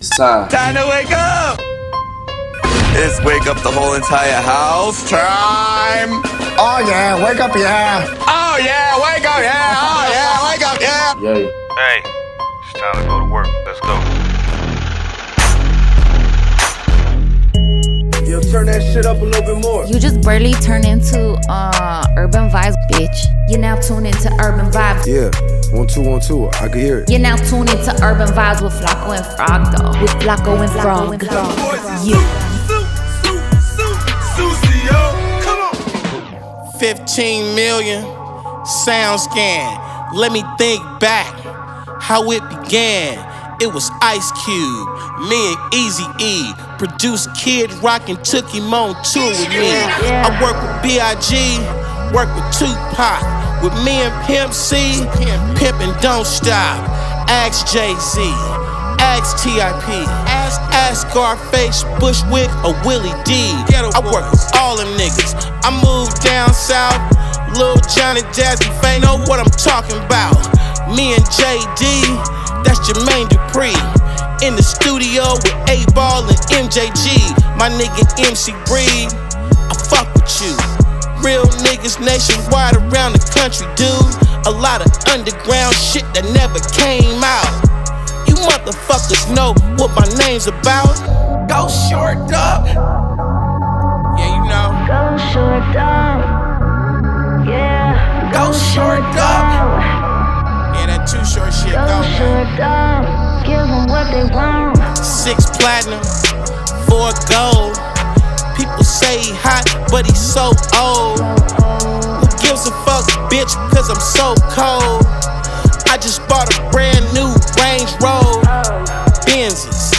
It's time. Time to wake up! It's wake up the whole entire house time! Oh yeah, wake up, yeah. Oh yeah, wake up, yeah! Oh yeah, wake up, yeah! Yay. Hey, it's time to go to work. Let's go. Yo, turn that shit up a little bit more. You just barely turn into uh urban vibes, bitch. You now tune into urban vibes. Yeah, one, two, one, two. I can hear it. You now tune into urban vibes with Flacco and Frog, though. With Flacco and Frog. Yeah. 15 million sound scan. Let me think back how it began. It was Ice Cube, me and Easy E. Produced Kid Rock and took him on tour with me. I work with B.I.G., work with Tupac. With me and Pimp C, Pimpin' Don't Stop. Ask Jay Z. Ask TIP, ask, ask Scarface, Bushwick, or Willie D. I work with all them niggas. I moved down south, Lil Johnny Jazze Pha know what I'm talking about. Me and JD, that's Jermaine Dupri. In the studio with 8Ball and MJG. My nigga MC Breed, I fuck with you. Real niggas nationwide around the country, dude. A lot of underground shit that never came out. You motherfuckers know what my name's about. Go short up. Yeah, you know. Go short up. Yeah. Go short up. Yeah, that too short shit Go go, short up. Give them what they want. Six platinum, four gold. Say he hot, but he's so old. Who gives a fuck, bitch? Cause I'm so cold. I just bought a brand new Range Rover, Benzes,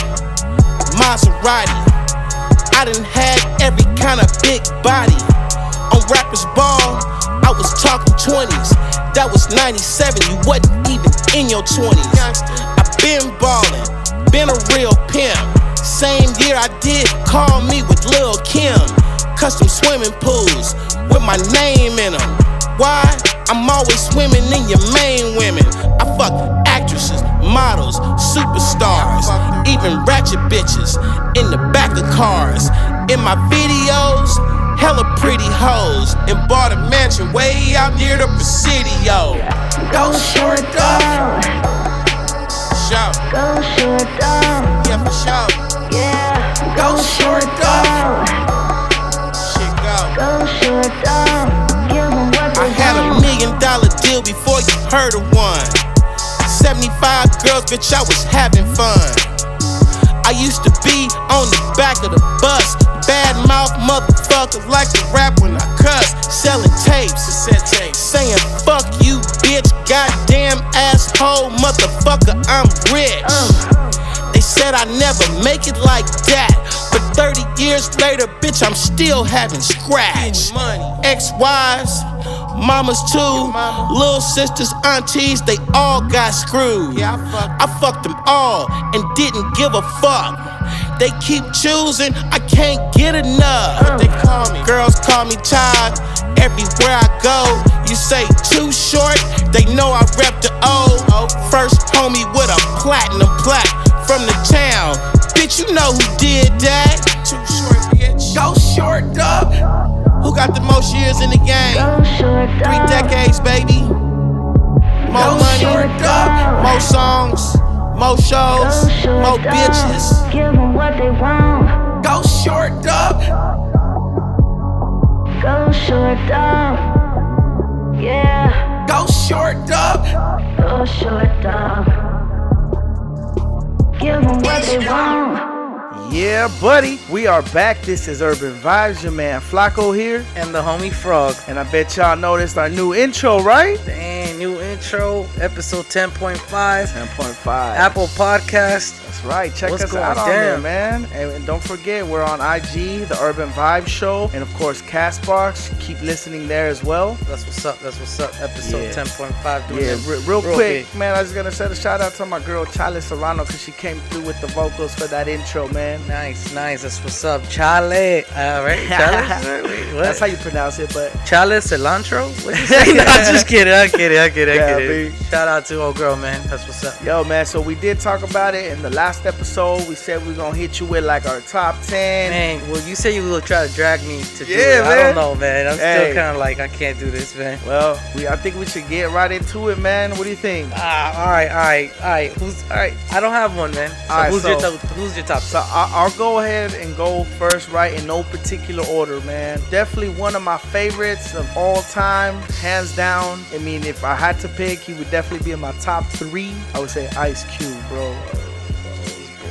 Maserati. I done had every kind of big body. On Rappers Ball, I was talking 20s. That was 97, you wasn't even in your 20s. I been ballin', been a real pimp. Same year I did Call Me with Lil Kim. Custom swimming pools with my name in them. Why? I'm always swimming in your main women. I fuck actresses, models, superstars, even ratchet bitches in the back of cars. In my videos, hella pretty hoes, and bought a mansion way out near the Presidio. Go short up, show, Go short up. yeah for sure. Yeah. Go short up, shit go. Go short up. Give them what I had a million dollar deal before you heard of one. 75 girls, bitch, I was having fun. I used to be on the back of the bus. Bad mouth motherfucker like to rap when I cuss. Selling tapes, saying fuck you, bitch. Goddamn asshole motherfucker, I'm rich. They said I never make it like that. But 30 years later, bitch, I'm still having scratch. Ex wives, mamas too, little sisters, aunties, they all got screwed. I fucked them all and didn't give a fuck. They keep choosing, I can't get enough. What they call me? Girls call me Todd. Everywhere I go, you say too short, they know I rep the O. First homie with a platinum plaque from the town. Bitch, you know who did that? Too short, bitch. Go short up. Who got the most years in the game? Go short up. Three decades, baby. More money, more songs, more shows, more bitches. Give them what they want. Go short up. Go short up. Yeah. Go short up. Go short up. Give them what they want. Yeah, buddy, we are back. This is Urban Vibes. Your man Flacco here, and the homie Frog. and I bet y'all noticed our new intro, right? Dang, new intro, episode 10.5, 10.5. Apple Podcast. That's right. Check What's us out on there, man. And, don't forget, we're on IG, the Urban Vibes Show, and of course, Castbox. Keep listening there as well. That's what's up. That's what's up. Episode Yeah. 10.5. Yeah, it re- real, real quick, big. man. I was gonna send a shout out to my girl Charlie Serrano because she came through with the vocals for that intro, man. Nice, nice. That's what's up. Chale. All right. Chale. Wait. That's how you pronounce it, but Chale cilantro? What you say? no, I'm just kidding. I'm kidding. I'm kidding. I'm Yeah, it. Shout out to old girl, man. That's what's up. Yo, man, so we did talk about it in the last episode. We said we are gonna hit you with like our top 10. Man, well, you said you will try to drag me to do Yeah, it. I don't know, man. I'm Hey. still kind of like, I can't do this, man. Well, we I think we should get right into it, man. What do you think? Ah, all right, all right, all right. Who's all right? I don't have one, man. So All right, who's your top, who's your top? So I, I'll go ahead and go first, right, in no particular order, man. Definitely one of my favorites of all time, hands down. I mean, if I had to pick, he would definitely be in my top three. I would say Ice Cube, bro.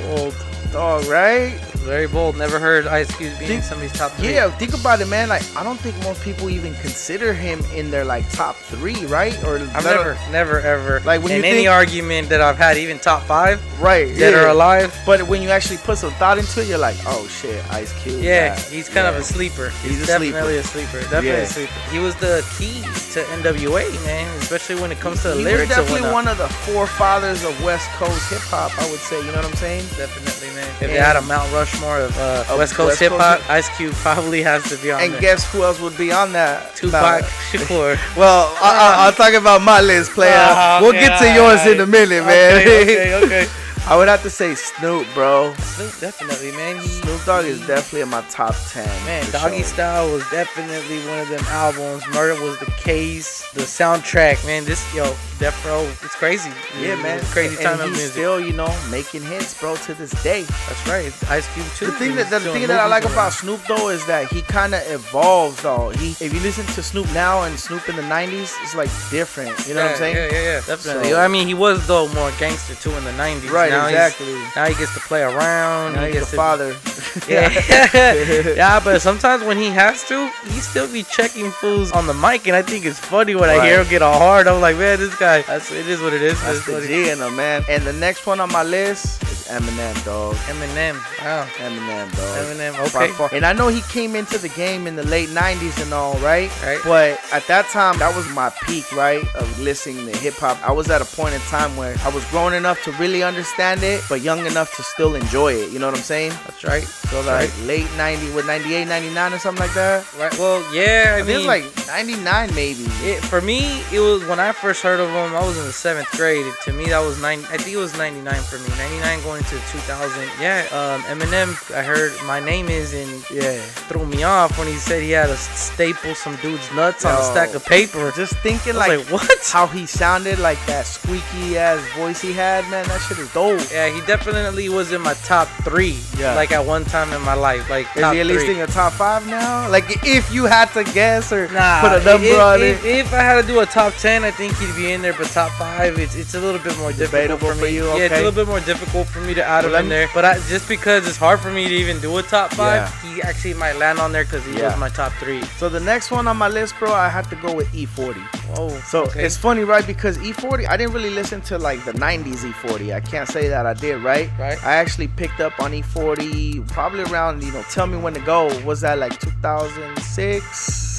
Bold dog, right? Very bold. Never heard Ice Cube being Think- somebody's top three. Yeah, think about it, man. Like, I don't think most people even consider him in their like top three, right? Or I've never, never, ever. Like, when in any think- argument that I've had, even top five right that yeah. are alive. But when you actually put some thought into it, you're like, oh shit, Ice Cube. Yeah, that- he's kind of a sleeper. He's a definitely a sleeper. Definitely Yeah. a sleeper. He was the key to NWA, man. Especially when it comes to the He lyrics. was definitely one of the forefathers of West Coast hip hop, I would say. You know what I'm saying? Definitely, man. If they had a Mount Rushmore of, uh, West Coast hip hop, Ice Cube probably has to be on And there. guess who else would be on that? Tupac? Shakur. Well, I, I, I'll talk about my list, player. Ah, we'll get to yours in a minute, man. Okay, okay, okay. I would have to say Snoop, bro. Snoop, definitely, man. He, Snoop Dogg is definitely in my top 10. Man, Doggy sure. Style was definitely one of them albums. Murder was the case. The soundtrack, man. This yo, Death Row, it's crazy. Yeah, man. It's crazy and time of he's music. still, you know, making hits, bro, to this day. That's right. Ice Cube too. The thing that the thing that I like about around. Snoop though is that he kind of evolves though. He if you listen to Snoop now and Snoop in the '90s, it's like different. You know yeah, what I'm saying? Yeah, yeah, yeah, definitely. So- I mean, he was though more gangster too in the '90s. Right, now exactly. Now he gets to play around. Now he he's gets a to, father. Yeah, yeah, but sometimes when he has to, he still be checking fools on the mic, and I think it's funny when I hear him get all hard. I'm like, man, this guy. That's it is what it is. That's It's the G in him, man. And the next one on my list is Eminem, dog. Eminem. Wow. Eminem, dog. Eminem. Okay. far. And I know he came into the game in the late 90s and all, right? Right. But at that time, that was my peak, right? Of listening to hip hop. I was at a point in time where I was grown enough to really understand it, but young enough to still enjoy it. You know what I'm saying? That's right. So, like, late 90, with 98, 99 or something like that? Right. Well, yeah. I, I, mean, like 99 maybe. It, for me, it was when I first heard of him. I was in the seventh grade. To me, that was nine. I think it was ninety nine for me. Ninety nine going to two thousand. Yeah. Um, Eminem. I heard my name is and Yeah. threw me off when he said he had to staple some dude's nuts on a stack of paper. Just thinking like, like, what? how he sounded, like that squeaky ass voice he had, man, that shit is dope. Yeah, he definitely was in my top three. Yeah. Like at one time in my life. Like Is top he at least in your top five now? Like, if you had to guess or Nah, put a number if, on if, it. if I had to do a top ten, I think he'd be in there. But top five, it's, it's a little bit more difficult Debatable for for me. you, Yeah, it's a little bit more difficult for me to add him in there. But I, just because it's hard for me to even do a top five, Yeah. he actually might land on there because he Yeah. was my top three. So the next one on my list, bro, I had to go with E40. Oh, So okay. it's funny, right? Because E40, I didn't really listen to like the 90s E40. I can't say that I did, right? Right. I actually picked up on E40 probably around, you know, Tell Me When to Go. Was that like 2006,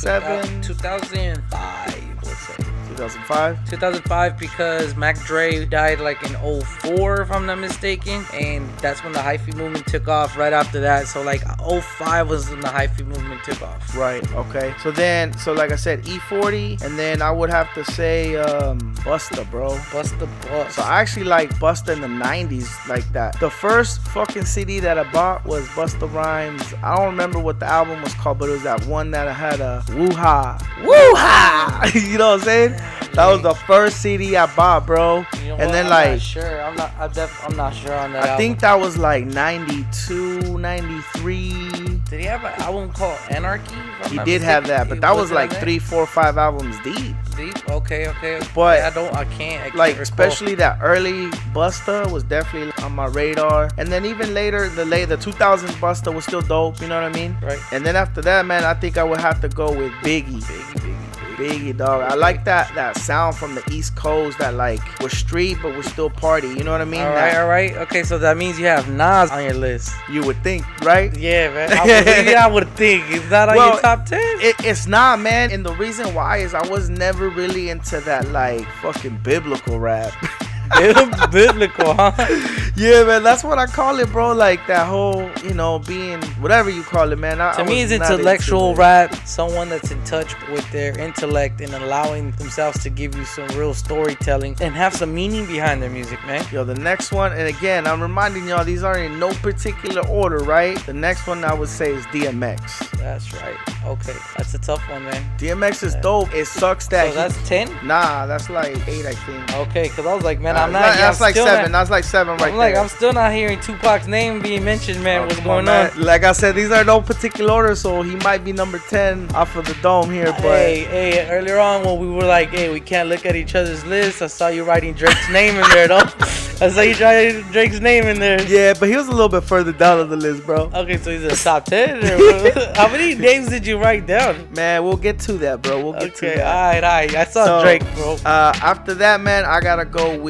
7, 2005, let's say. 2005? 2005 because Mac Dre died like in 04 if I'm not mistaken and that's when the hyphy movement took off right after that so like 05 was when the hyphy movement took off Right, okay. So then, so like I said, E40, and then I would have to say um, Busta, bro. bust So I actually like Busta in the 90s like that. The first fucking CD that I bought was Busta Rhymes. I don't remember what the album was called, but it was that one that I had a woo-ha. Woo-ha! you know what I'm saying? That was the first CD I bought, bro. You know and what? then I'm like sure I'm not I'm, def- I'm not sure on that I album. think that was like 92, 93. did he have an album called Anarchy He did have that, but that was on like three, four, five albums deep. deep okay okay But- Yeah, I don't I can't I can't like recall. especially that early Busta was definitely on my radar, and then even later the late the 2000s Busta was still dope. You know what I mean? right And then after that, man, I think I would have to go with Biggie. Biggie Biggie Biggie, dog. I like that that sound from the East Coast that like was street but was still party. You know what I mean? all right That all right okay so that means you have Nas on your list You would think, right? yeah man I would, yeah, I would think it's not on Well, your top 10 It, it's not, man. And the reason why is I was never really into that like fucking biblical rap. biblical, huh? Yeah, man, that's what I call it, bro. Like that whole, you know, being whatever you call it, man. I, To I me, it's intellectual rap. Someone that's in touch with their intellect and allowing themselves to give you some real storytelling and have some meaning behind their music, man. Yo, the next one, and again, I'm reminding y'all these are in no particular order, right? The next one I would say is DMX. That's right. Okay, that's a tough one, man. DMX is dope. It sucks that So he- that's ten. nah, that's like eight, I think. Okay, because I was like, man, I'm not. that's I'm like seven. Not, That's like seven right I'm like, there. I'm still not hearing Tupac's name being mentioned, man. Oh, What's going man. on? Like I said, these are no particular order, so he might be number ten off of the dome here. But Hey, hey, earlier on when we were like, hey, we can't look at each other's lists, I saw you writing Drake's name in there, though. I saw you writing Drake's name in there. yeah, but he was a little bit further down on the list, bro. Okay, so he's in the top 10? or- How many names did you write down? Man, we'll get to that, bro. We'll get to Okay, that. alright, alright. I saw So, Drake, bro. Uh, after that, man, I gotta go with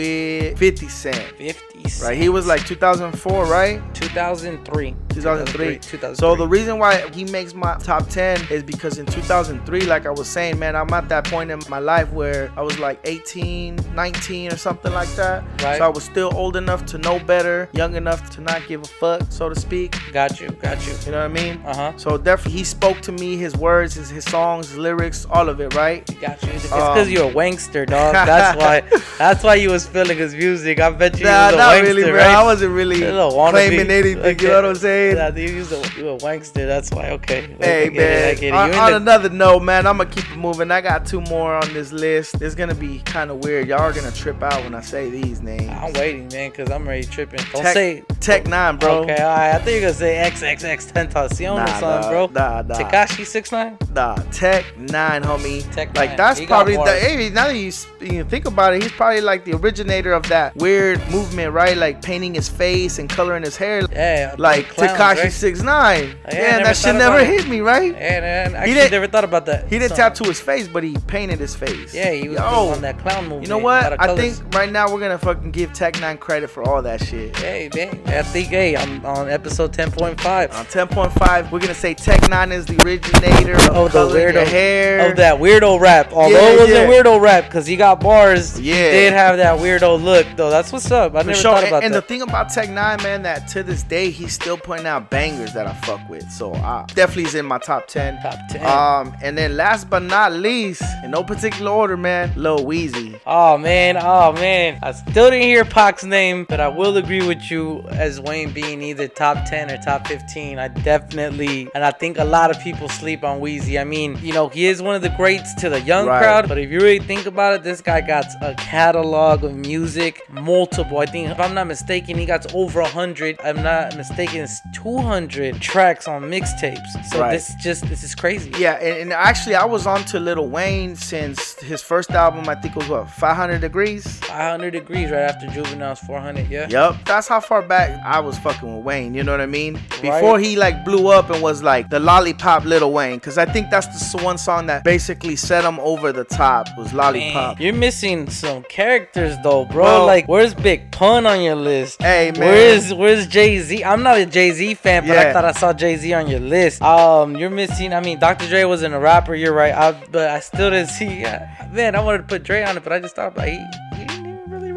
50 Cent. 50 Right, he was like 2004, right? 2003. 2003. 2003. So the reason why he makes my top 10 is because in 2003, like I was saying, man, I'm at that point in my life where I was like 18, 19 or something like that. Right. So I was still old enough to know better, young enough to not give a fuck, so to speak. Got you, got you. You know what I mean? Uh huh. So definitely he spoke to me, his words, his, his songs, his lyrics, all of it, right? Got you. It's Um, because you're a wankster, dog. That's why. That's why you was feeling his music. I bet you Nah, not really, man. right? I wasn't really You're a wannabe. claiming anything. You know what I'm saying? Yeah, you was a, you a wankster. That's why. Okay. Like, Hey man, it. on, on the- another note, man, I'm gonna keep it moving. I got two more on this list. It's gonna be kind of weird. Y'all are gonna trip out when I say these names. I'm waiting, man, cause I'm ready tripping. Don't Tech, say. Tech N9ne, bro. Okay, alright. I think you're gonna say XXX Tentacion Nah, or something, bro. nah, nah. Tekashi Six Nine. Nah, Tech N9ne, homie. Tech like Nine. that's He probably the. Hey, now that you, you think about it, he's probably like the originator of that weird movement, right? Like painting his face and coloring his hair, Yeah. like Tekashi right? Six Nine. Yeah, that shit never it. hit me, right? Yeah, man. I actually didn't- never thought about that. He didn't tattoo his face, but he painted his face. Yeah, he was Yo, on that clown movie. You know what? I think right now we're gonna fucking give Tech N9ne credit for all that shit. Hey, man. I think, hey, I'm on episode 10.5. On 10.5, we're gonna say Tech N9ne is the originator of Oh, the weirdo hair. Of that weirdo rap. Although Yeah, it wasn't yeah. weirdo rap because he got bars. Yeah. He did have that weirdo look, though. That's what's up. I For never sure. And, and the thing about Tech N9ne, man, that to this day he's still putting out bangers that I fuck with. So uh, definitely is in my top 10. Top 10. Um, and then last but not least, in no particular order, man, Lil Weezy. Oh man, oh man. I still didn't hear Pac's name, but I will agree with you as Wayne being either top 10 or top 15. I definitely, and I think a lot of people sleep on Weezy. I mean, you know, he is one of the greats to the young Right. crowd, but if you really think about it, this guy got a catalog of music, multiple. I think, I'm not mistaken, he got over 100. I'm not mistaken, it's 200 tracks on mixtapes. So Right. this just, this is crazy. Yeah, and, and actually I was on to Lil Wayne since his first album, I think it was what, 500 Degreez? 500 degrees right after Juvenile's 400, yeah? Yep. That's how far back I was fucking with Wayne, you know what I mean? Before Right. he like blew up and was like the lollipop Little Wayne. Cause I think that's the one song that basically set him over the top was Lollipop. Man, you're missing some characters though, bro. Bro. Like, where's Big Pun on your list? Hey, man. Where's Where's Jay Z? I'm not a Jay Z fan, but I thought I saw Jay Z on your list. Um, you're missing. I mean, Dr. Dre wasn't a rapper. You're right. I, but I still didn't see. Uh, man, I wanted to put Dre on it, but I just thought about he, he didn't even really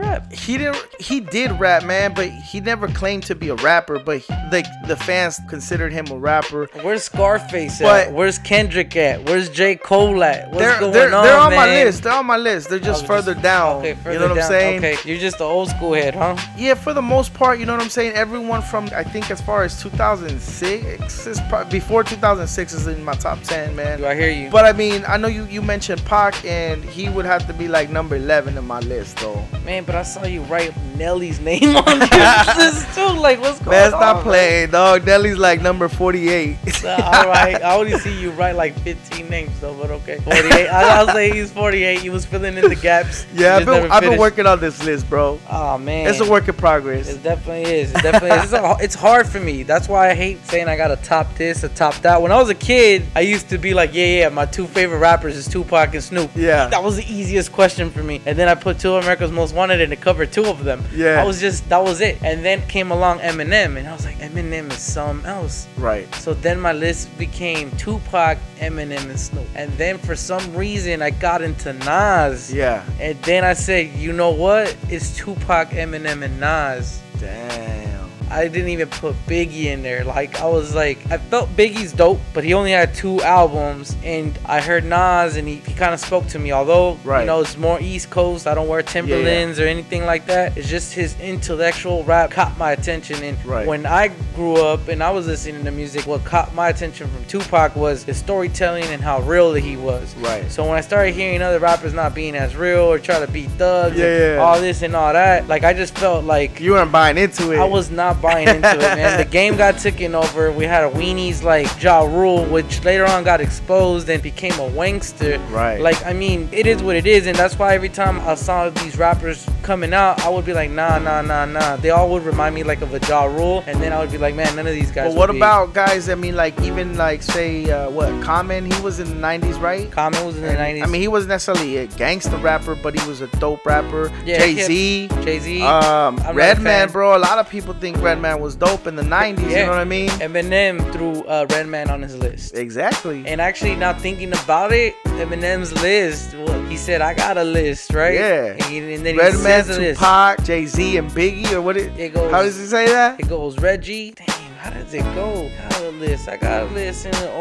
rap. He didn't he did rap, man, but he never claimed to be a rapper, but he, like the fans considered him a rapper. Where's Scarface But- at? Where's Kendrick at? Where's J Cole at? What's They're going they're, on, they're on my list. They're on my list. They're just Oh, further just- down. Okay, further you know what down. I'm saying? Okay, you're just the old school head, huh? Yeah, for the most part, you know what I'm saying. Everyone from I think as far as 2006 is before 2006 is in my top 10, man. I hear you? But I mean, I know you you mentioned Pac, and he would have to be like number 11 in my list, though. Man, but I saw you write Nelly's name on list too. Like, what's going Man, on? stop playing, dog. Nelly's like number 48. Uh, all right, I only see you write like 15 names though, but okay. 48. I, I'll say he's 48. He was filling in the gaps. yeah, I've been I've been working on this list, bro. Oh man, It's a work in progress. It definitely is. It definitely is. It's, a, it's hard for me. That's why I hate saying I gotta top this or top that. When I was a kid, I used to be like, yeah, yeah, my two favorite rappers is Tupac and Snoop. Yeah. That was the easiest question for me. And then I put two of America's Most Wanted and to cover two of them. Yeah. I was just that was it. And then came along Eminem, and I was like, Eminem is something else. Right. So then my list became Tupac, Eminem, and Snoop. And then for some reason I got into Nas. Yeah. And then I said, you know what? It's Tupac, Eminem, and Nas. Damn. I didn't even put Biggie in there. Like I was like, I felt Biggie's dope, but he only had two albums, and I heard Nas, and he, he kind of spoke to me. Although Right. you know it's more East Coast, I don't wear Timberlands or anything like that. It's just his intellectual rap caught my attention, and Right. when I grew up and I was listening to music, what caught my attention from Tupac was his storytelling and how real he was. Right. So when I started hearing other rappers not being as real or try to be thugs, Yeah, and yeah. all this and all that, like I just felt like You weren't buying into it. I was not buying into it, man. The game got taken over. We had a weenies like Ja Rule, which later on got exposed and became a wankster. Right. Like, I mean, it is what it is, and that's why every time I saw these rappers coming out, I would be like, nah, nah, nah, nah. They all would remind me like of a Ja Rule, and then I would be like, man, none of these guys. But what about guys? I mean, like even like say uh, what Common? He was in the '90s, right? Common was in the And, nineties. I mean, he wasn't necessarily a gangster rapper, but he was a dope rapper. Yeah, Jay Z, Jay Z. Um, not Redman, bro. A lot of people think Redman was dope in the '90s. You know what I mean? Eminem threw uh, Redman on his list. Exactly. And actually, now thinking about it, Eminem's list, well, he said, I got a list, right? Yeah. And, he- and then he Redman. Tupac, Jay Z, and Biggie, or what? It, It goes- how does he say that? It goes Reggie. Damn, how does it go? I Got a list. I got a list in the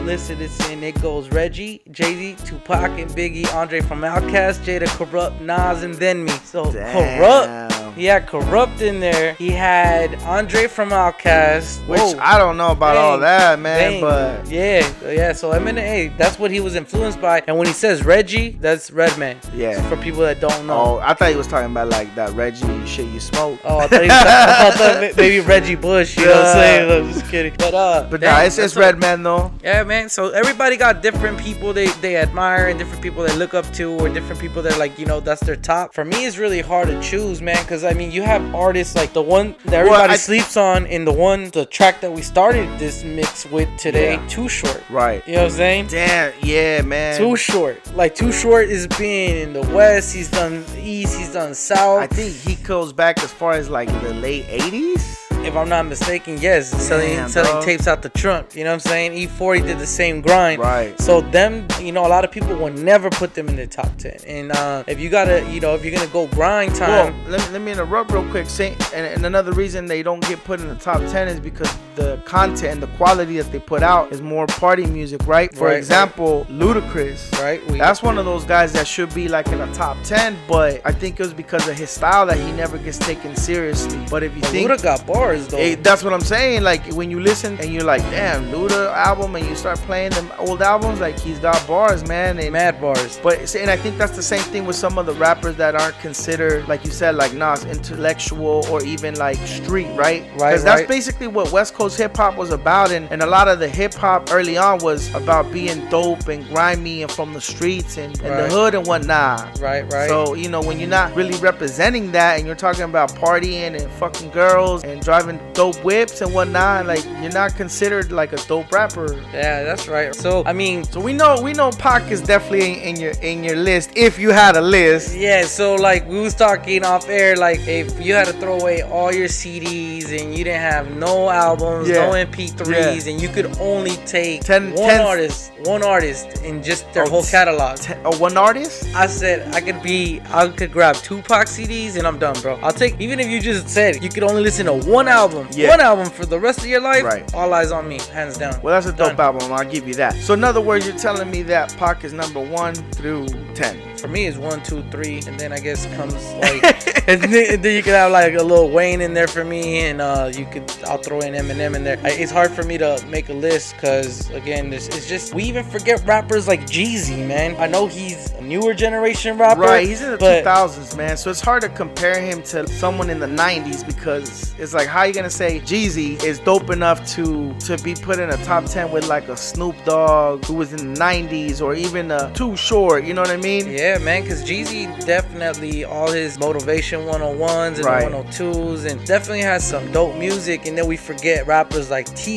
or listed it's in. It goes Reggie, Jay Z, Tupac, and Biggie, Andre from Outkast, Jada Kurupt, Nas, and then me. So Kurupt. Damn. He had Kurupt in there. He had Andre from Outkast. Which Whoa. I don't know about all that, man. dang. But yeah, yeah. So Eminem, hey, that's what he was influenced by. And when he says Reggie, that's Redman. Yeah. For people that don't know. oh, I thought he was talking about like that Reggie shit you smoke. Oh, I thought, he was, I thought maybe Reggie Bush. You know what I'm saying? I'm just kidding. But uh, But nah, it's, it's Redman though. Yeah, man. So everybody got different people they they admire and different people they look up to, or different people that like you know that's their top. For me, it's really hard to choose, man, because I mean you have artists like the one that everybody I- sleeps on, and the one the track that we started this mix with today, Yeah. Too Short. Right. You know what I'm saying? Damn. Yeah, man. Too short. Like Too Short is being in the West. He's done East. He's done South. I think he goes back as far as like the late 80s. If I'm not mistaken, yes, selling Damn, selling bro. tapes out the trunk. You know what I'm saying? E40 did the same grind. Right. So them, you know, a lot of people will never put them in the top ten. And uh, if you gotta, you know, if you're gonna go grind Well, time, let me, let me interrupt real quick. Say, and, and another reason they don't get put in the top 10 is because the content and the quality that they put out is more party music, right? For Right, example, Ludacris. right? We, That's one of those guys that should be like in the top 10, but I think it was because of his style that he never gets taken seriously. But if you but think. Luda got bars though. Eh, that's what I'm saying. Like when you listen and you're like, damn, Luda album, and you start playing them old albums, like he's got bars, man. And Mad bars. but and I think that's the same thing with some of the rappers that aren't considered, like you said, like Nas, intellectual or even like street, right? Right, Because that's right. basically what West Coast hip hop was about, and, and a lot of the hip hop early on was about being dope and grimy and from the streets and, and the hood and whatnot. Right, right. So you know when you're not really representing that and you're talking about partying and fucking girls and driving dope whips and whatnot, like you're not considered like a dope rapper. yeah, that's right. So I mean, So we know we know Pac is definitely in your in your list if you had a list. Yeah, so like we was talking off air, like if you had to throw away all your CDs and you didn't have no albums, Yeah. no MP3s, and you could only take Ten- one ten- artist, one artist in just their Oh, whole catalog. T- uh, one artist? I said I could be, I could grab Tupac CDs and I'm done, bro. I'll take even if you just said you could only listen to one album, Yeah. one album for the rest of your life. Right. All eyes on me, hands down. Well, that's a dope Done. album. I'll give you that. So in other words, you're telling me that Pac is number one through ten. For me, it's one, two, three, and then I guess comes like, and then, you could have like a little Wayne in there for me, and uh, you could I'll throw in Eminem in there. I, it's hard for me to make a list because again, this it's just we even forget rappers like Jeezy, man. I know he's a newer generation rapper, Right, he's in the but 2000s, man. So it's hard to compare him to someone in the 90s because it's like, how you gonna say Jeezy is dope enough to to be put in a top 10 with like a Snoop Dogg who was in the 90s or even a Too Short? You know what I mean? Yeah, Yeah, man, because Jeezy definitely all his motivation 101s and Right. 102s, and definitely has some dope music. And then we forget rappers like Ti.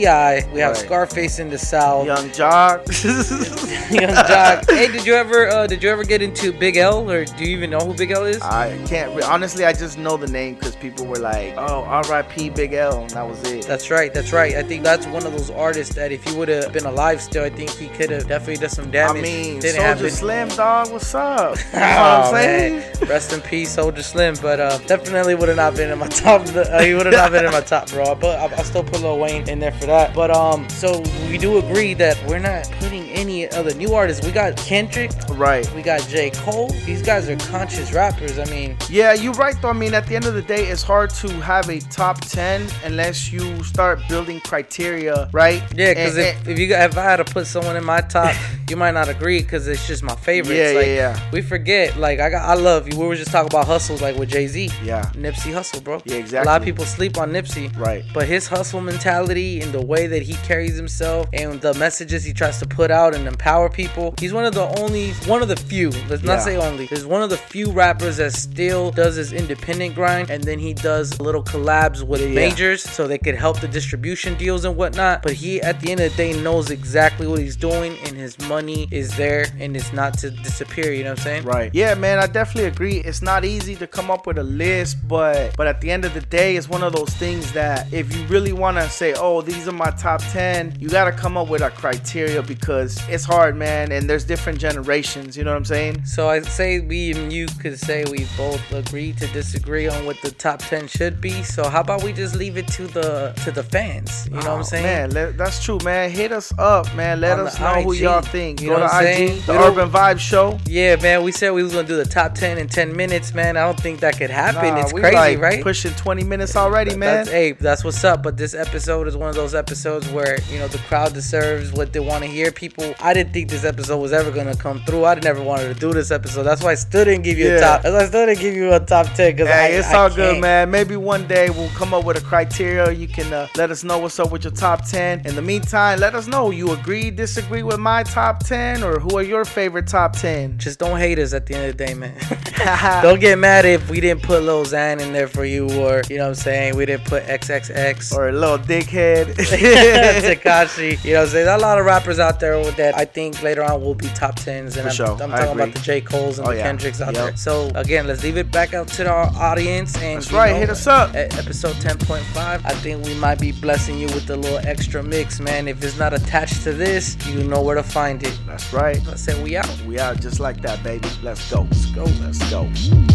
We have Right. Scarface in the South. Yung Joc. Yung Joc. Hey, did you ever uh, did you ever get into Big L, or do you even know who Big L is? I can't. Re- honestly, I just know the name because people were like, "Oh, R.I.P. Big L," and that was it. That's right. That's right. I think that's one of those artists that if he would have been alive still, I think he could have definitely done some damage. I mean, Didn't Soldier happen. Slim, dog. What's up? You know what Oh, I'm saying? man. Rest in peace, Soulja Slim. But uh, definitely would have not been in my top. Uh, he would have not been in my top, bro. But I, I still put Lil Wayne in there for that. But um, so we do agree that we're not putting any other new artists. We got Kendrick. Right. We got J. Cole. These guys are conscious rappers. I mean, Yeah, you're right though. I mean, at the end of the day, it's hard to have a top ten unless you start building criteria, right? yeah, because if, if you if I had to put someone in my top, you might not agree because it's just my favorite. Yeah, yeah, like, yeah. We forget. Like I got, I love you. We were just talking about hustles, like with Jay Z. Yeah. Nipsey Hussle, bro. Yeah, exactly. A lot of people sleep on Nipsey. Right. But his hustle mentality and the way that he carries himself and the messages he tries to put out and empower people, he's one of the only, one of the few, let's not Yeah. say only, he's one of the few rappers that still does his independent grind and then he does little collabs with majors so they could help the distribution deals and whatnot. But he, at the end of the day, knows exactly what he's doing and his money is there and it's not to disappear, you know what I'm saying? Right. Yeah, man, I definitely agree. It's not easy to come up with a list, but but at the end of the day, it's one of those things that if you really want to say, "Oh, these are my top 10," you got to come up with a criteria because it's hard, man, and there's different generations, you know what I'm saying? So I say we and you could say we both agree to disagree on what the top ten should be. So how about we just leave it to the to the fans? You know what I'm Oh, saying? Man, let, that's true, man. Hit us up, man. Let On us know who y'all think. you Go know what I'm IG, saying? the We Urban Vibe Show. Yeah, man. We said we was gonna do the top ten in ten minutes, man. I don't think that could happen. Nah, it's crazy, like right? Pushing 20 minutes already, man. That's, hey, that's what's up. But this episode is one of those episodes where you know the crowd deserves what they want to hear. People, I didn't think this episode was ever gonna come through. I never wanted to do this episode. That's why I still didn't give you a top. That's why I still didn't give you a top ten. Cause I, Hey, it's I all good, man. Maybe one day we'll come up with a criteria. You can uh, let us know what's up with your top 10. In the meantime, let us know you agree, disagree with my top 10, or who are your favorite top 10. Just don't hate us at the end of the day, man. don't get mad if we didn't put Lil Xan in there for you, or you know what I'm saying, we didn't put XXX or a little dickhead. Tekashi. You know what I'm saying? There's a lot of rappers out there with that I think later on will be top tens. And For I'm, sure. I'm talking about the J. Cole's and Oh, the yeah. Kendricks out Yep. there. So again, let's leave it back out to our audience and That's right, know, hit us up. At episode 10.5, I think we might be blessing you with a little extra mix, man. If it's not attached to this, you know where to find it. That's right. I said we out. We out just like that, baby. Let's go. Let's go. Let's go.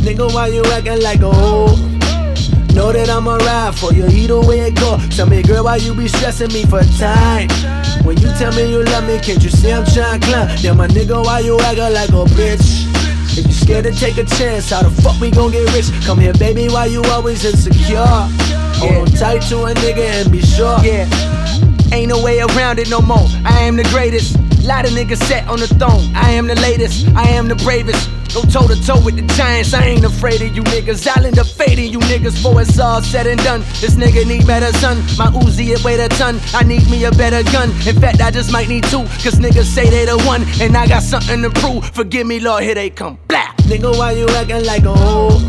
Nigga, why you acting like a hoe? Know that I'ma ride for you either way it go. Tell me, girl, why you be stressing me for time? When you tell me you love me, can't you see I'm trying to climb? Then my nigga, why you acting like a bitch? If you scared to take a chance, how the fuck we gon' get rich? Come here, baby, why you always insecure? Hold on tight to a nigga and be sure. Yeah. Ain't no way around it no more. I am the greatest. Lot of niggas set on the throne. I am the latest. I am the bravest. Go toe to toe with the giants. I ain't afraid of you niggas. I'll end up fading you niggas before it's all said and done. This nigga need better son. My Uzi it weighed a ton. I need me a better gun. In fact, I just might need two. Cause niggas say they the one. And I got something to prove. Forgive me, Lord, here they come. Blah. Nigga, why you acting like a hoe?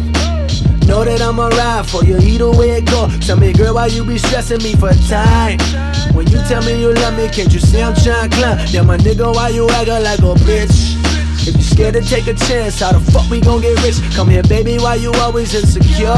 Know that I'ma ride for you either way it go. Tell me, girl, why you be stressing me for time? When you tell me you love me, can't you see I'm trying to climb? Then my nigga, why you acting like a bitch? If you scared to take a chance, how the fuck we gon' get rich? Come here, baby, why you always insecure?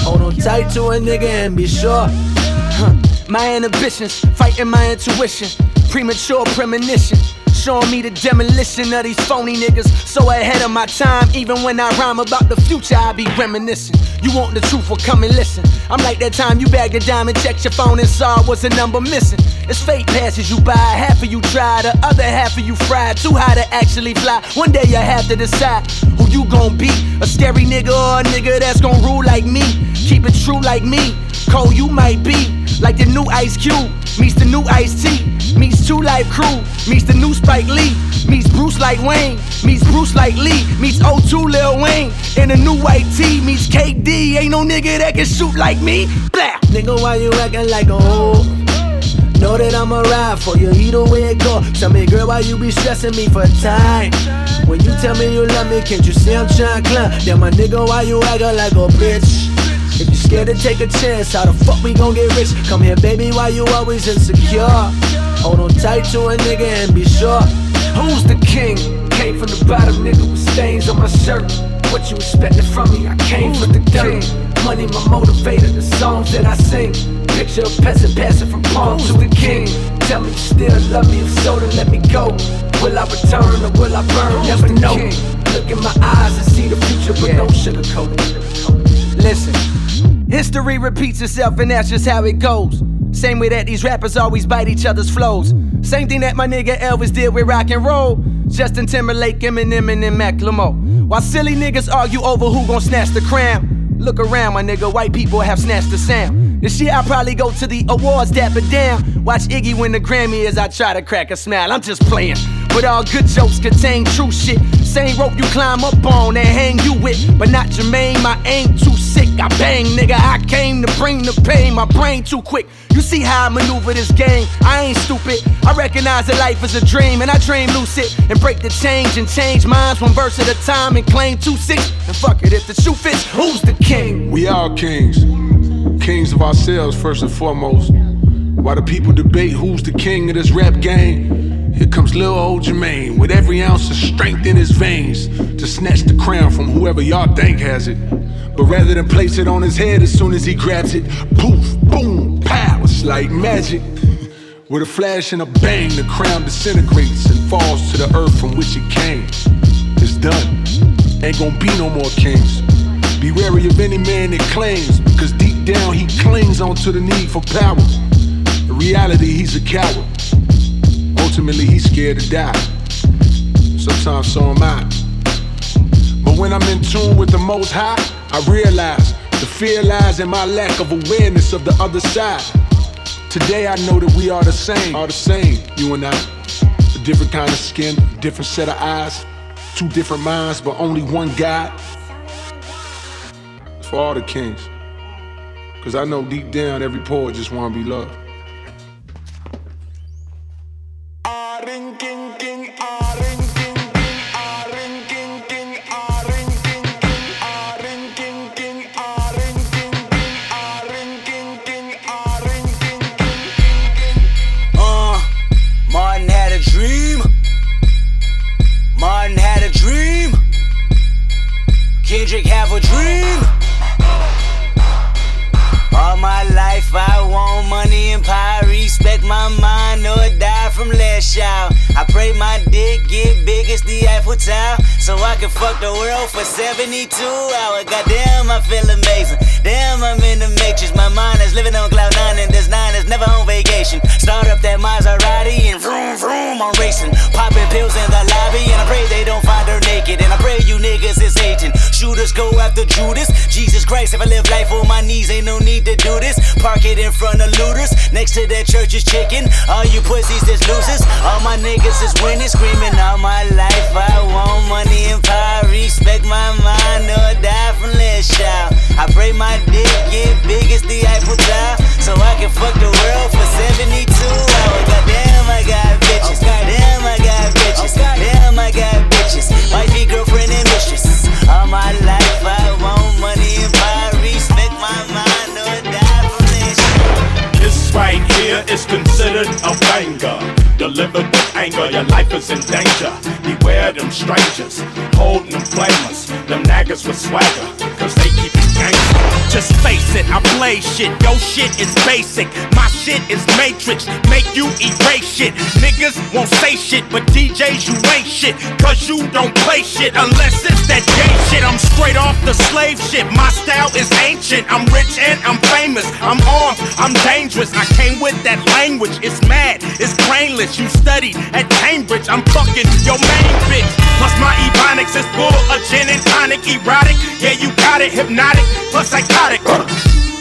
Hold on tight to a nigga and be sure. Huh. My inhibitions, fighting my intuition, premature premonition. Showing me the demolition of these phony niggas. So ahead of my time, even when I rhyme about the future, I be reminiscing. You want the truth, well come and listen. I'm like that time you bagged a diamond, checked your phone and saw was a number missing. It's fate passes you by. half of you try, the other half of you fried. Too high to actually fly. One day you have to decide who you gon' be. A scary nigga or a nigga that's gon' rule like me. Keep it true like me. Cole, you might be like the new Ice Cube meets the new Ice T meets Two Live Crew meets the new Spike Lee meets Bruce like Wayne meets Bruce like Lee meets O2 Lil Wayne and the new white T meets KD. Ain't no nigga that can shoot like me. Blah. Nigga, why you acting like a hoe? Know that I'ma ride for you either way it go. Tell me, girl, why you be stressing me for time? When you tell me you love me, can't you see I'm trying to climb? Then my nigga, why you acting like a bitch? If you scared to take a chance, how the fuck we gon' get rich? Come here, baby, why you always insecure? Hold on tight to a nigga and be sure. Who's the king? Came from the bottom, nigga, with stains on my shirt. What you expected from me? I came from the dirt. Money my motivator, the songs that I sing. Picture a peasant passing from pawn to the king. Tell me you still love me, if so then let me go. Will I return or will I burn? Never know. Look in my eyes and see the future, but don't sugarcoat it. Listen, history repeats itself, and that's just how it goes. Same way that these rappers always bite each other's flows. Same thing that my nigga Elvis did with rock and roll. Justin Timberlake, Eminem, and then Macklemore. While silly niggas argue over who gon' snatch the crown. Look around, my nigga, white people have snatched the sound. This year I'll probably go to the awards, dapper down. Watch Iggy win the Grammy as I try to crack a smile. I'm just playing. But all good jokes contain true shit. Same rope you climb up on and hang you with. But not Jermaine, my aim too. I bang, nigga. I came to bring the pain. My brain too quick. You see how I maneuver this game. I ain't stupid. I recognize that life is a dream. And I dream lucid and break the change and change minds one verse at a time and claim two six. And fuck it, if the shoe fits, who's the king? We are kings. Kings of ourselves, first and foremost. While the people debate who's the king of this rap game, here comes Lil old Jermaine with every ounce of strength in his veins to snatch the crown from whoever y'all think has it. But rather than place it on his head as soon as he grabs it, poof, boom, pow, it's like magic. With a flash and a bang, the crown disintegrates and falls to the earth from which it came. It's done. Ain't gonna be no more kings. Be wary of any man that claims, because deep down he clings onto the need for power. In reality, he's a coward. Ultimately, he's scared to die. Sometimes so am I. When I'm in tune with the most high, I realize the fear lies in my lack of awareness of the other side. Today I know that we are the same, are the same, you and I. A different kind of skin, different set of eyes, two different minds, but only one God. For all the kings. Cause I know deep down every poet just wanna be loved. Uh, this. In front of looters. Next to that church is chicken. All you pussies is losers. All my niggas is winning, screaming all my life. I want money and power. Respect my mind or die from less shout. I pray my dick get big as the Eiffel Tower. Your life is in danger. Beware them strangers, holding them flamers. Them naggers with swagger, play shit. Your shit is basic. My shit is matrix. Make you erase shit. Niggas won't say shit, but DJs, you ain't shit. Cause you don't play shit unless it's that gay shit. I'm straight off the slave shit. My style is ancient. I'm rich and I'm famous. I'm armed, I'm dangerous. I came with that language. It's mad, it's brainless. You studied at Cambridge. I'm fucking your main bitch. Plus my ebonics is full of gin and tonic. Erotic, yeah, you got it. Hypnotic, plus psychotic.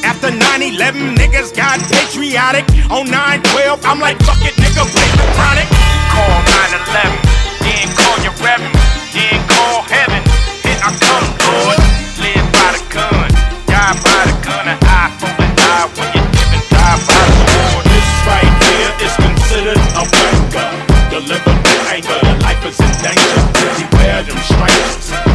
After 9-11, niggas got patriotic. On 9-12, I'm like, fuck it, nigga, play the chronic. Call 9-11, then call your reverend, then call heaven. Here I come, Lord. Live by the gun, die by the gun, an eye for an eye when you're given, die by the sword. This right here is considered a wanker. Deliver the anger, life is in danger. Beware them strangers.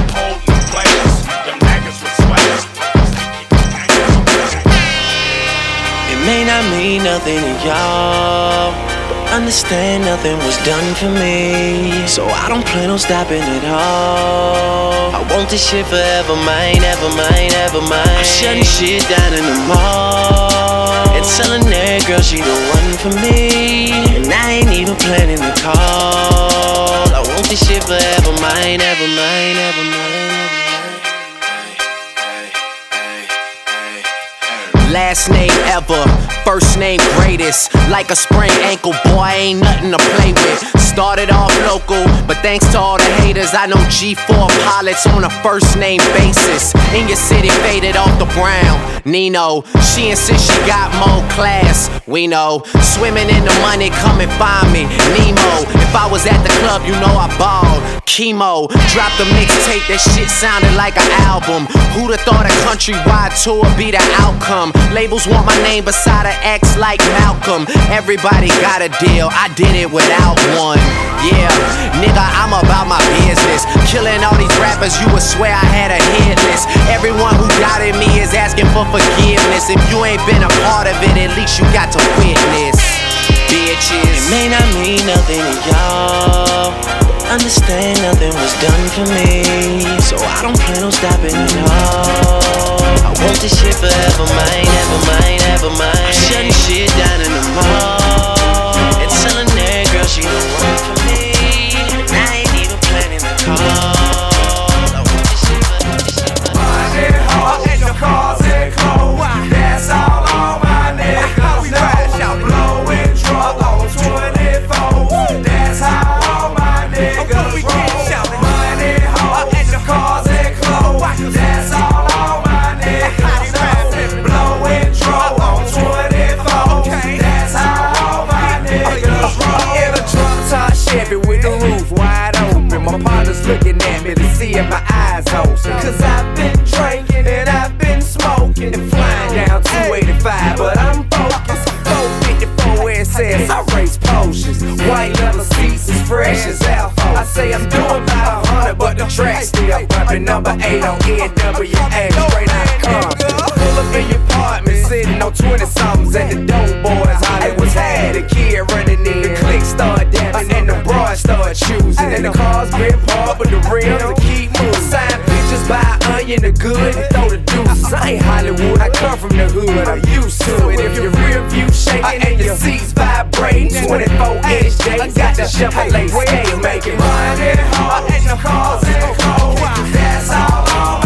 Mean nothing to y'all. But understand nothing was done for me. So I don't plan on stopping at all. I want this shit forever, mine, ever mine, ever mine. I'm shutting shit down in the mall. And telling that girl she the one for me. And I ain't even planning to call. I want this shit forever, mine, ever mine, ever mine. Last name ever, first name greatest. Like a sprained ankle, boy, ain't nothing to play with. Started off local, but thanks to all the haters, I know G4 pilots on a first name basis. In your city, faded off the brown. Nino, she insists she got more class. We know, swimming in the money, come and find me. Nemo, if I was at the club, you know I balled. Chemo, dropped a mixtape, that shit sounded like an album. Who'da thought a countrywide tour be the outcome? Labels want my name beside an X like Malcolm. Everybody got a deal, I did it without one. Yeah, nigga, I'm about my business. Killing all these rappers, you would swear I had a hit list. Everyone who doubted me is asking for forgiveness. If you ain't been a part of it, at least you got to witness. Bitches. It may not mean nothing to y'all. Understand nothing was done for me. So I don't plan on stopping at all. I want this shit forever, mine, ever mine, ever mine. I'm shutting shit down in the mall. And telling that girl she the one for me. And I ain't even planning to call. See if my eyes open. Cause I've been drinking and I've been smoking and flying down 285, but I'm focused. 454 SS, I race potions. White leather seats as fresh as Alpha. I say I'm doing about a hundred, but the track still bumping. Number 8 on NWA, straight out of up in your apartment, sitting on 20 somethings, and the dope boys Hollywood's had. The kid running in, the click start dancing, and the broad start choosing. And the cars been parked, but the rims keep moving. Sign pictures by onion, the good, and throw the deuces. I ain't Hollywood, I come from the hood, I'm used to it. If your rear view shaking and your seats vibrating, 24 inch J, got the Chevrolet scale making money, hard, and the cars and clothes. That's all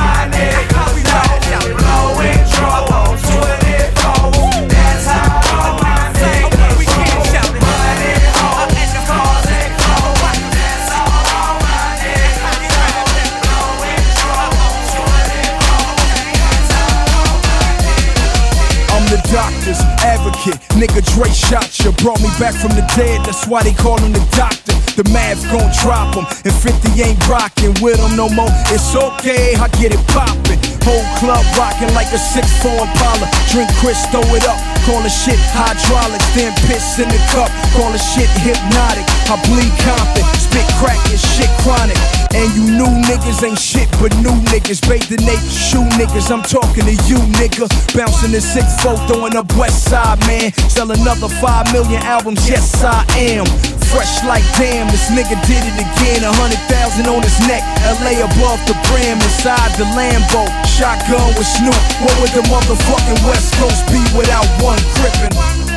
Nigga Dre shot you. Brought me back from the dead, that's why they call him the doctor. The Mavs gon' drop him, and 50 ain't rockin' with him no more. It's okay, I get it poppin'. Whole club rockin' like a 6-4 Impala. Drink Chris, throw it up. Call the shit hydraulics, then piss in the cup. Call the shit hypnotic. I bleed Compton, spit crack and shit chronic. And you new niggas ain't shit but new niggas. Bathe the naked shoe niggas, I'm talking to you, nigga. Bouncing the 6-4, throwing up West Side, man. Sell another 5 million albums, yes I am. Fresh like damn, this nigga did it again. A hundred thousand on his neck, LA above the brim, inside the Lambo. Shotgun with Snoop. What would the motherfucking West Coast be without one crippin'?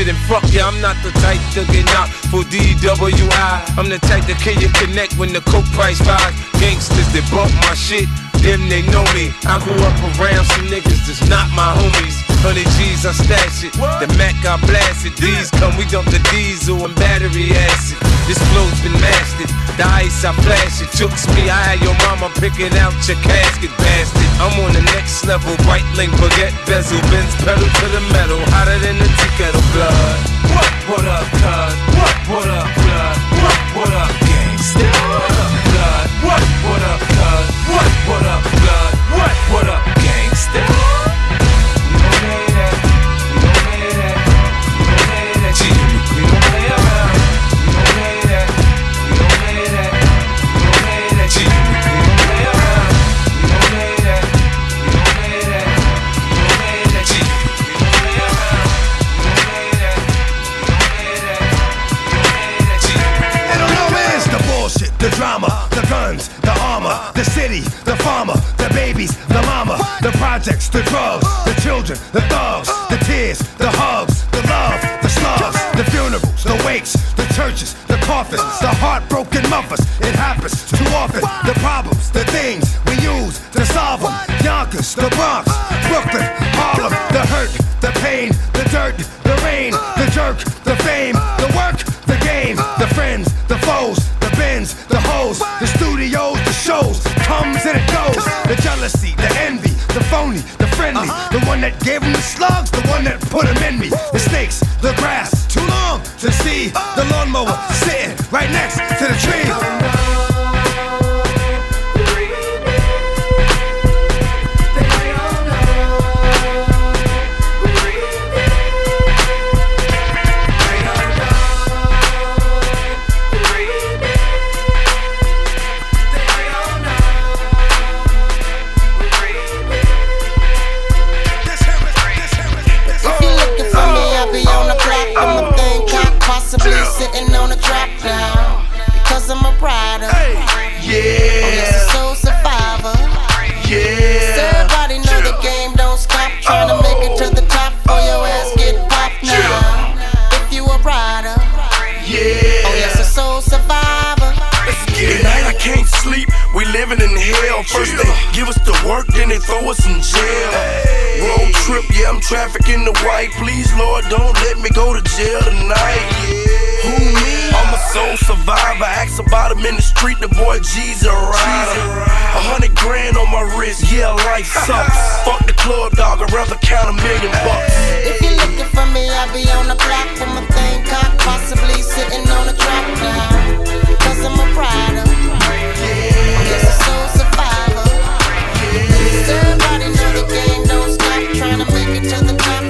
You, then fuck you. I'm not the type to get out for DWI. I'm the type to kill you connect when the coke price rise. Gangsters that bump my shit, them they know me. I grew up around some niggas that's not my homies. Hundred G's, I stash it. The Mac, I blast it. These come, we dump the diesel and battery acid. This flow's been mastered. The ice, I flash it. Chooks me, I had your mama picking out your casket, bastard. I'm on the next level. White link, baguette, bezel, bends, pedal to the metal. Hotter than the tea kettle blood. What? What up, cuz? What? What up, blood? What? What up, gangsta? What up, blood? What? What up, cuz? What? What on now. Because I'm a rider. Yeah. Oh, yes, a soul survivor. Yeah. So everybody know the game don't stop. Trying to make it to the top for your ass oh. get popped now. If you a rider. Yeah. Oh, yes, a soul survivor. Tonight I can't sleep, we living in hell. First they give us the work, then they throw us in jail. Road trip, yeah, I'm trafficking the white. Please, Lord, don't let me go to jail tonight. Who me? I'm a soul survivor. Ask about him in the street, the boy G's a rider. A hundred grand on my wrist, yeah, life sucks. Fuck the club, dog, I'd rather count a million bucks. If you're looking for me, I'll be on the block with my thing cocked, possibly sitting on a trap now. Cause I'm a rider. Yes, a soul survivor. So everybody know the game don't stop. Trying to make it to the top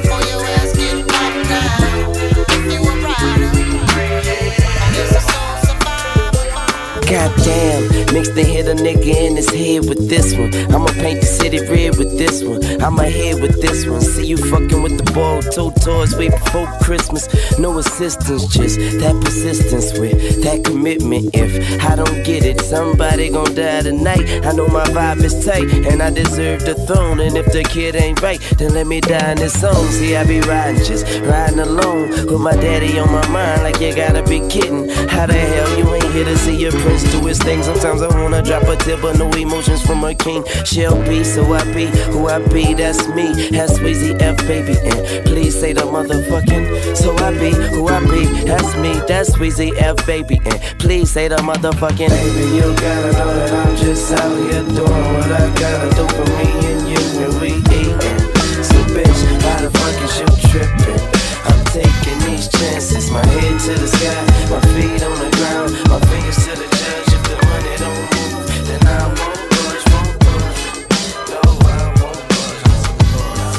Goddamn, mix the hit a nigga in his head with this one. I'ma paint the city red with this one. I'ma head with this one. See you fucking with the ball, two toys way before Christmas. No assistance, just that persistence with that commitment. If I don't get it, somebody gon' die tonight. I know my vibe is tight, and I deserve the throne. And if the kid ain't right, then let me die in this song. See, I be riding, just riding alone with my daddy on my mind. Like you gotta be kidding. How the hell you ain't here to see your prince do his thing? Sometimes I wanna drop a tip, but no emotions from a king. Shall be, so I be who I be. That's me. That's Weezy F baby. And please say the motherfucking. So I be who I be. That's me. That's Weezy F baby. And please say the motherfucking. Baby, you gotta know that I'm just out here doing what I gotta do for me and you, and we eatin'. So bitch, why the fuck is you trippin'? I'm taking these chances, my head to the sky, my feet on the ground, my fingers to the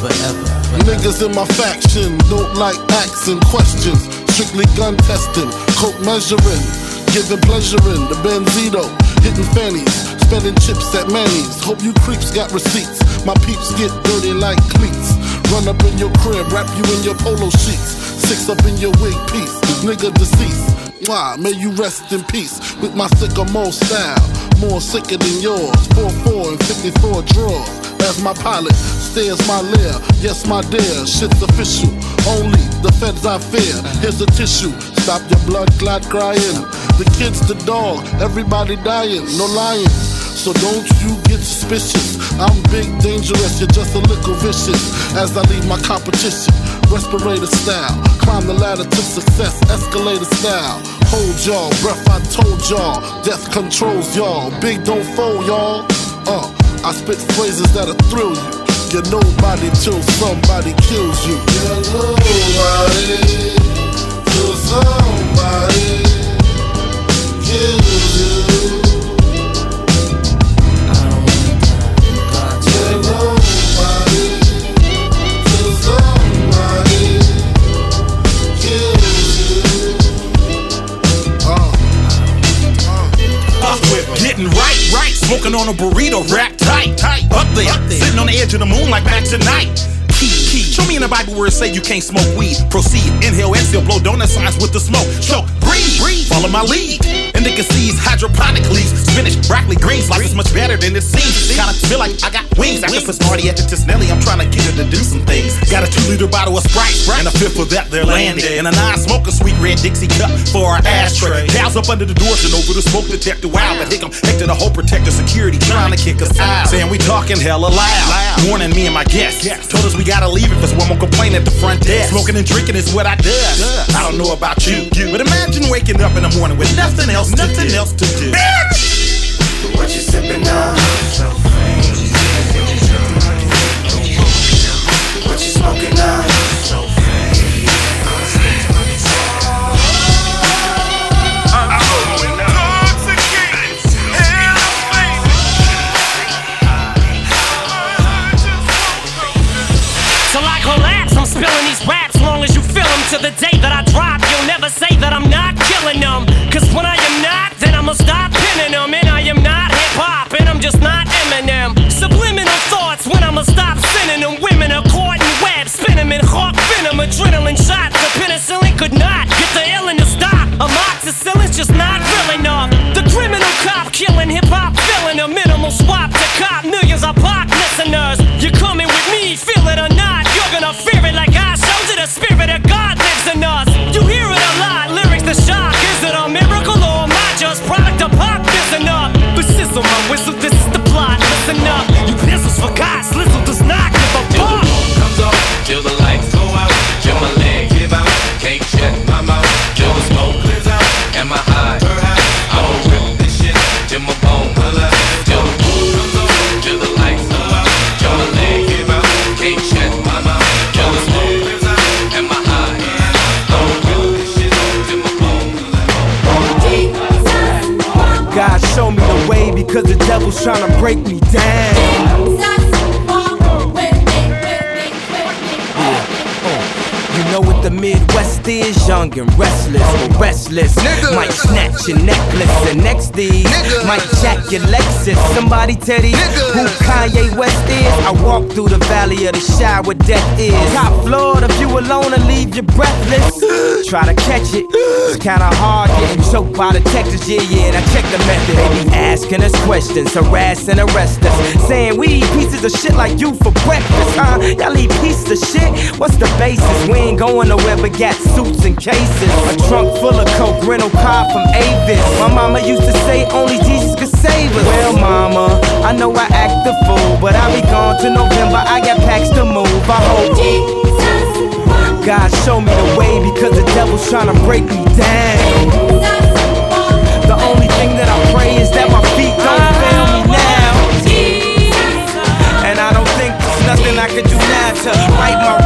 Forever. Niggas in my faction don't like asking questions. Strictly gun testing, coke measuring, giving pleasure in the Benzito, hitting fannies, spending chips at Manny's. Hope you creeps got receipts. My peeps get dirty like cleats. Run up in your crib, wrap you in your polo sheets. Six up in your wig piece, nigga deceased. Why? May you rest in peace with my sycamore style. More sicker than yours. 4-4 and 54 drawers. as my pilot. Stairs my lair, yes my dear, shit's official. Only the feds I fear. Here's a tissue, stop your blood clot crying. The kids, the dog, everybody dying, no lying. So don't you get suspicious. I'm big, dangerous, you're just a little vicious. As I leave my competition, respirator style. Climb the ladder to success, escalator style. Hold y'all, breath I told y'all. Death controls y'all. Big don't fold y'all. Uh, I spit phrases that'll thrill you. You're nobody till somebody kills you. You're nobody till somebody kills you. A burrito, wrapped tight, tight. Up there, up there, sitting on the edge of the moon like back tonight. Key, key. Show me in the Bible where it say you can't smoke weed. Proceed, inhale, exhale, blow donut signs with the smoke. Choke, breathe, breathe. Follow my lead. Indicacies, hydroponic leaves, spinach, broccoli, greens. Life is much better than it seems. Kinda feel like I got wings. After for Smarty at the Tisnelli, I'm trying to get her to do some things. Got a two liter bottle of Sprite, and a fifth of that they're landing. And a non smoker sweet red Dixie cup for our ashtray. Gals up under the doors and over the smoke detector. Wow, but hick 'em, heck to the whole protector security trying to kick us out. Saying we talking hella loud. Warning me and my guests. Told us we gotta leave if it's one more complaint at the front desk. Smoking and drinking is what I does. I don't know about you, but imagine waking up in the morning with nothing else, nothing else to do. Bitch! What you sipping on? To the day that I drop, you'll never say that I'm not killing them. Cause when I am not, then I'ma stop pinning them. And I am not hip hop, and I'm just not Eminem. Subliminal thoughts when I'ma stop sending them. Women are caught in webs, spin 'em in hawk venom. Adrenaline shots, your Lexus. Somebody tell these who Kanye West is. I walk through the valley of the shadow where death is. Top floor, if you alone will leave you breathless. Try to catch it, it's kinda hard getting choked by detectives. Yeah, yeah, now check the method. They be asking us questions, harass and arrest us. Saying we eat pieces of shit like you for breakfast, huh? Y'all eat pieces of shit? What's the basis? We ain't going nowhere but got suits and cases. A trunk full of coke, rental car from Avis. My mama used to say only Jesus could save us. Well, mama, I know I act the fool, but I'll be gone to November. I got packs to move. I hope God show me the way because the devil's trying to break me down. The only thing that I pray is that my feet don't fail me now. And I don't think there's nothing I could do now to right my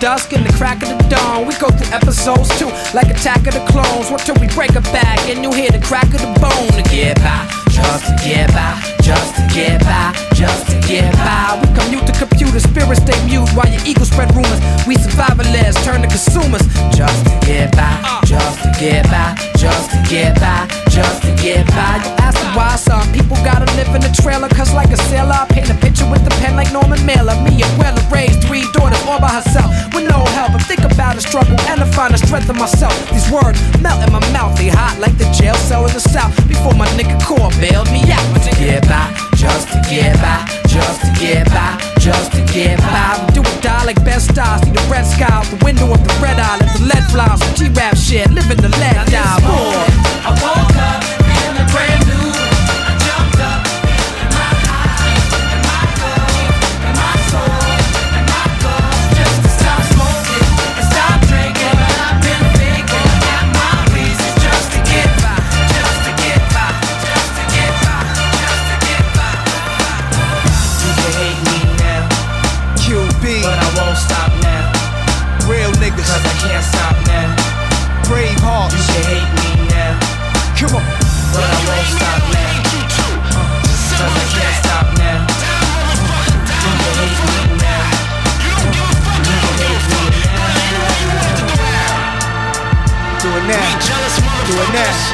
dusk and the crack of the dawn. We go through episodes too, like Attack of the Clones. What till we break a back and you hear the crack of the bone to get by, just to get by, just to get by, just to get by. We commute the spirit stay mute while your ego spread rumors. We survivalists turn to consumers. Just to get by, just to get by, just to get by, just to get by. You ask why some people gotta live in a trailer, cause like a sailor, I paint a picture with the pen like Norman Mailer. Me and Weller raised three daughters all by herself with no help. And think about the struggle and to find the strength in myself. These words melt in my mouth, they hot like the jail cell in the south. Before my nigga core bailed me out. To get by, just to get by, just to get by, just to get by. Do or die like best stars. See the red sky out the window of the red eye. Let the lead fly. Some G-rap shit, living the lead die. Boy.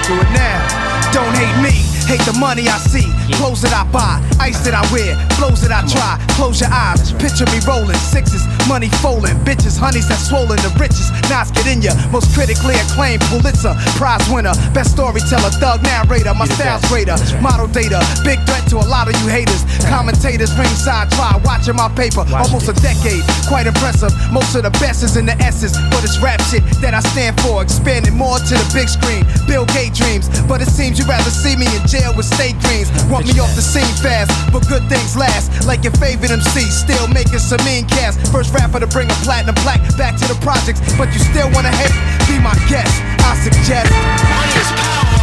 Do it now. Don't hate me. Hate the money I see, clothes that I buy, ice that I wear, flows that I try. Close your eyes, picture me rolling, sixes, money folding, bitches, honeys that swollen, the richest. Knots get in ya, most critically acclaimed Pulitzer Prize winner, best storyteller, thug narrator, my style's greater, model data, big threat to a lot of you haters. Commentators ringside try watching my paper, almost a decade, quite impressive. Most of the best is in the essence, but it's rap shit that I stand for, expanding more to the big screen. Bill Gates dreams, but it seems you'd rather see me in jail with state dreams. Want me off the scene fast, but good things last. Like your favorite MC, still making some mean cash. First rapper to bring a platinum plaque back to the projects, but you still wanna hate? Be my guest, I suggest. Do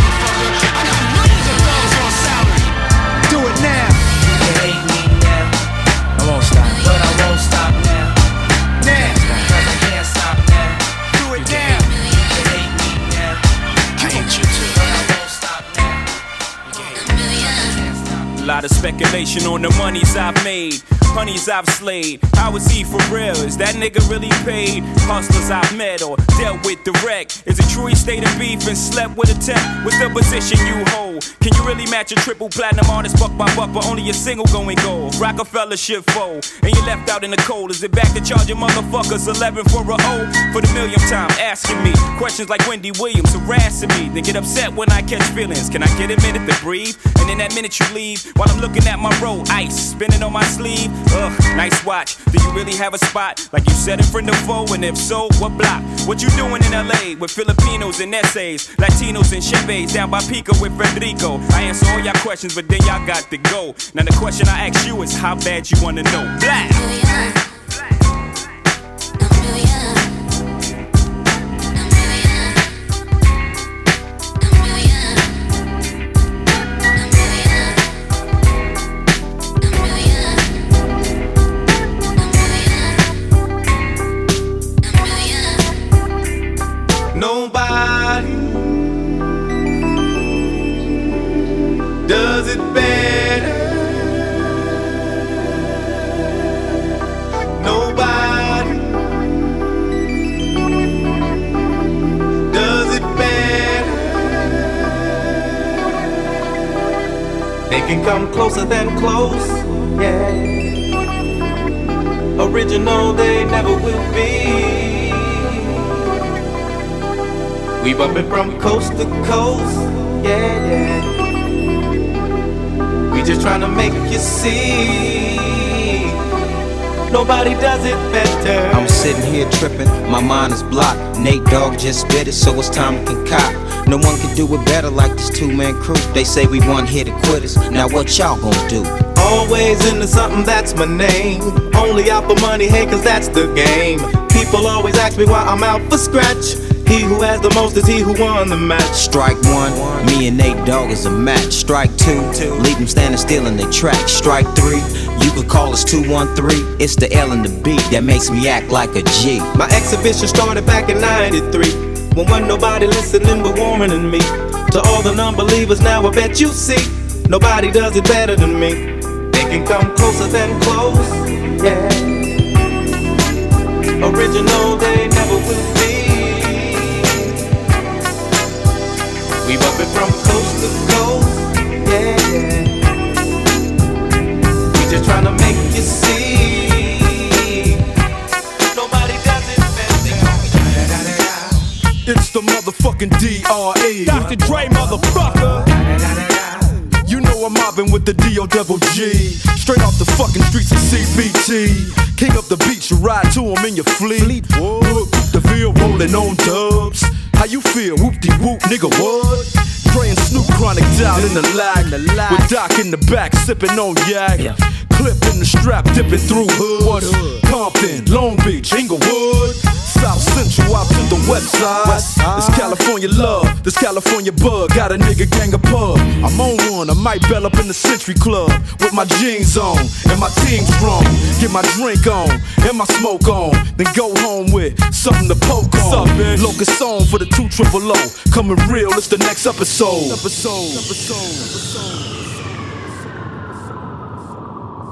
lot of speculation on the monies I've made, honeys I've slayed. How is he for real? Is that nigga really paid? Hustlers I've met or dealt with direct. Is it true he stayed in beef and slept with a tech? What's the position you hold? Can you really match a triple platinum artist buck by buck, but only a single going gold? Rockefeller shit fold, and you left out in the cold. Is it back to charging motherfuckers 11 for a a O? For the millionth time, asking me questions like Wendy Williams harassing me. Then get upset when I catch feelings. Can I get a minute to breathe? And in that minute you leave, while I'm looking at my roll, ice spinning on my sleeve. Ugh, nice watch. Do you really have a spot? Like you said in front of foe, and if so, what block? What you doing in LA with Filipinos and essays, Latinos and Chevys down by Pico with Federico? I answer all y'all questions, but then y'all got to go. Now the question I ask you is how bad you wanna know. Blah. Can come closer than close, yeah. Original, they never will be. We bumpin' from coast to coast, yeah, yeah. We just tryna make you see. Nobody does it better. I'm sitting here tripping, my mind is blocked. Nate Dogg just spit it, so it's time to concoct. No one can do it better like this two man crew. They say we one here to quitters. Now what y'all gonna do? Always into something, that's my name. Only out for money, hey, cause that's the game. People always ask me why I'm out for scratch. He who has the most is he who won the match. Strike one, me and Nate Dogg is a match. Strike two, leave them standing still in their track. Strike three, you could call us 213. It's the L and the B that makes me act like a G. My exhibition started back in 93. When nobody listening but than me. To all the non-believers now I bet you see. Nobody does it better than me. They can come closer than close. Yeah. Original, they never will be. We bumpin' from coast to coast. Motherfucking DRE. Dr. Dre, motherfucker. You know I'm mobbing with the DO double G. Straight off the fucking streets of CPT. King up the beach, you ride to him in your fleet. Whoop, the field rolling on dubs. How you feel? Whoop de whoop, nigga, what? Dre and Snoop chronic down in the lag. With Doc in the back, sipping on yak. Clip in the strap, dipping through hoods. Compton, Long Beach, Inglewood. South Central out to the west side. This California love, this California bug. Got a nigga gang of pub. I'm on one, I might bell up in the Century Club. With my jeans on and my team strong. Get my drink on and my smoke on. Then go home with something to poke on. Locust song for the two triple O. Coming real, it's the next episode. Episode.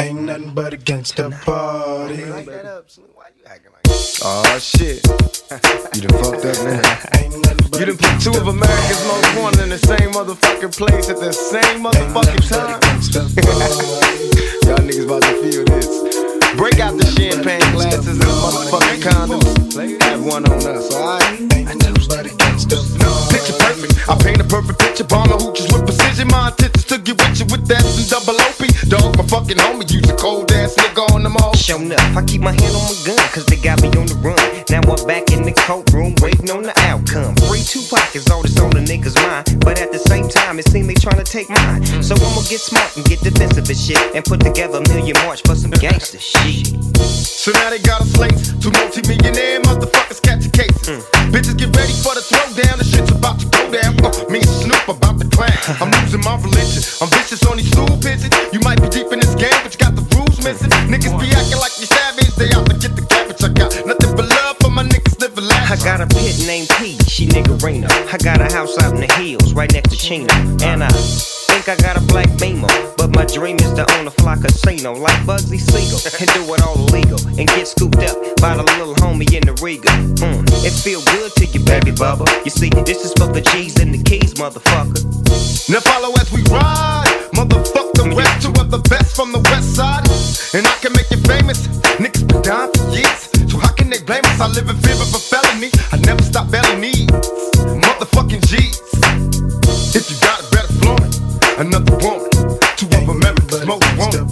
Ain't nothing but a gangsta party. Oh shit. You done fucked up now. You done put two of America's most wanted in the same motherfucking place at the same motherfucking time. Y'all niggas about to feel this. Break out the champagne glasses and motherfucking condoms. Have one on us, alright? I never studied gangsters. Picture perfect. I paint a perfect picture. Bomber hooches with precision. My intentions to get with you with that and double OP. Dog, my fucking homie. Use a cold ass nigga on them all. Shown up, I keep my hand on my gun, cause they got me on the run. Now I'm back in the courtroom, waiting on the outcome. Free Tupac is all that's on the niggas' mind. But at the same time, it seems they trying to take mine. So I'ma get smart and get defensive and shit. And put together a million march for some gangster shit. So now they got us slates. Two multi-millionaire motherfuckers catch catching cases. Bitches get ready for the throwdown. The shit's about to go down. Uh, me and Snoop about to clash. I'm losing my religion. I'm vicious on these stool pigeons. You might be deep in this game, but you got the rules missing. Niggas be acting like you savage. They out to get the cabbage. I got nothing but love for my niggas living last. I got a pit named P, she niggerina. I got a house out in the hills, right next to Chino. And I think I got a black Beamer. But my dream is to own a fly casino like Bugsy Siegel. And do it all illegal. And get scooped up by the little homie in the Regal. Mm, it feel good to you, baby bubba. You see, this is for the G's and the keys, motherfucker. Now follow as we ride. motherfucker. the rest, two of the best from the west side. And I can make you famous. Niggas been down for years. So how can they blame us? I live in fear of a felony. I never stop belly needs. Motherfucking G's. If you got it, better flaunt. Another woman smoke won't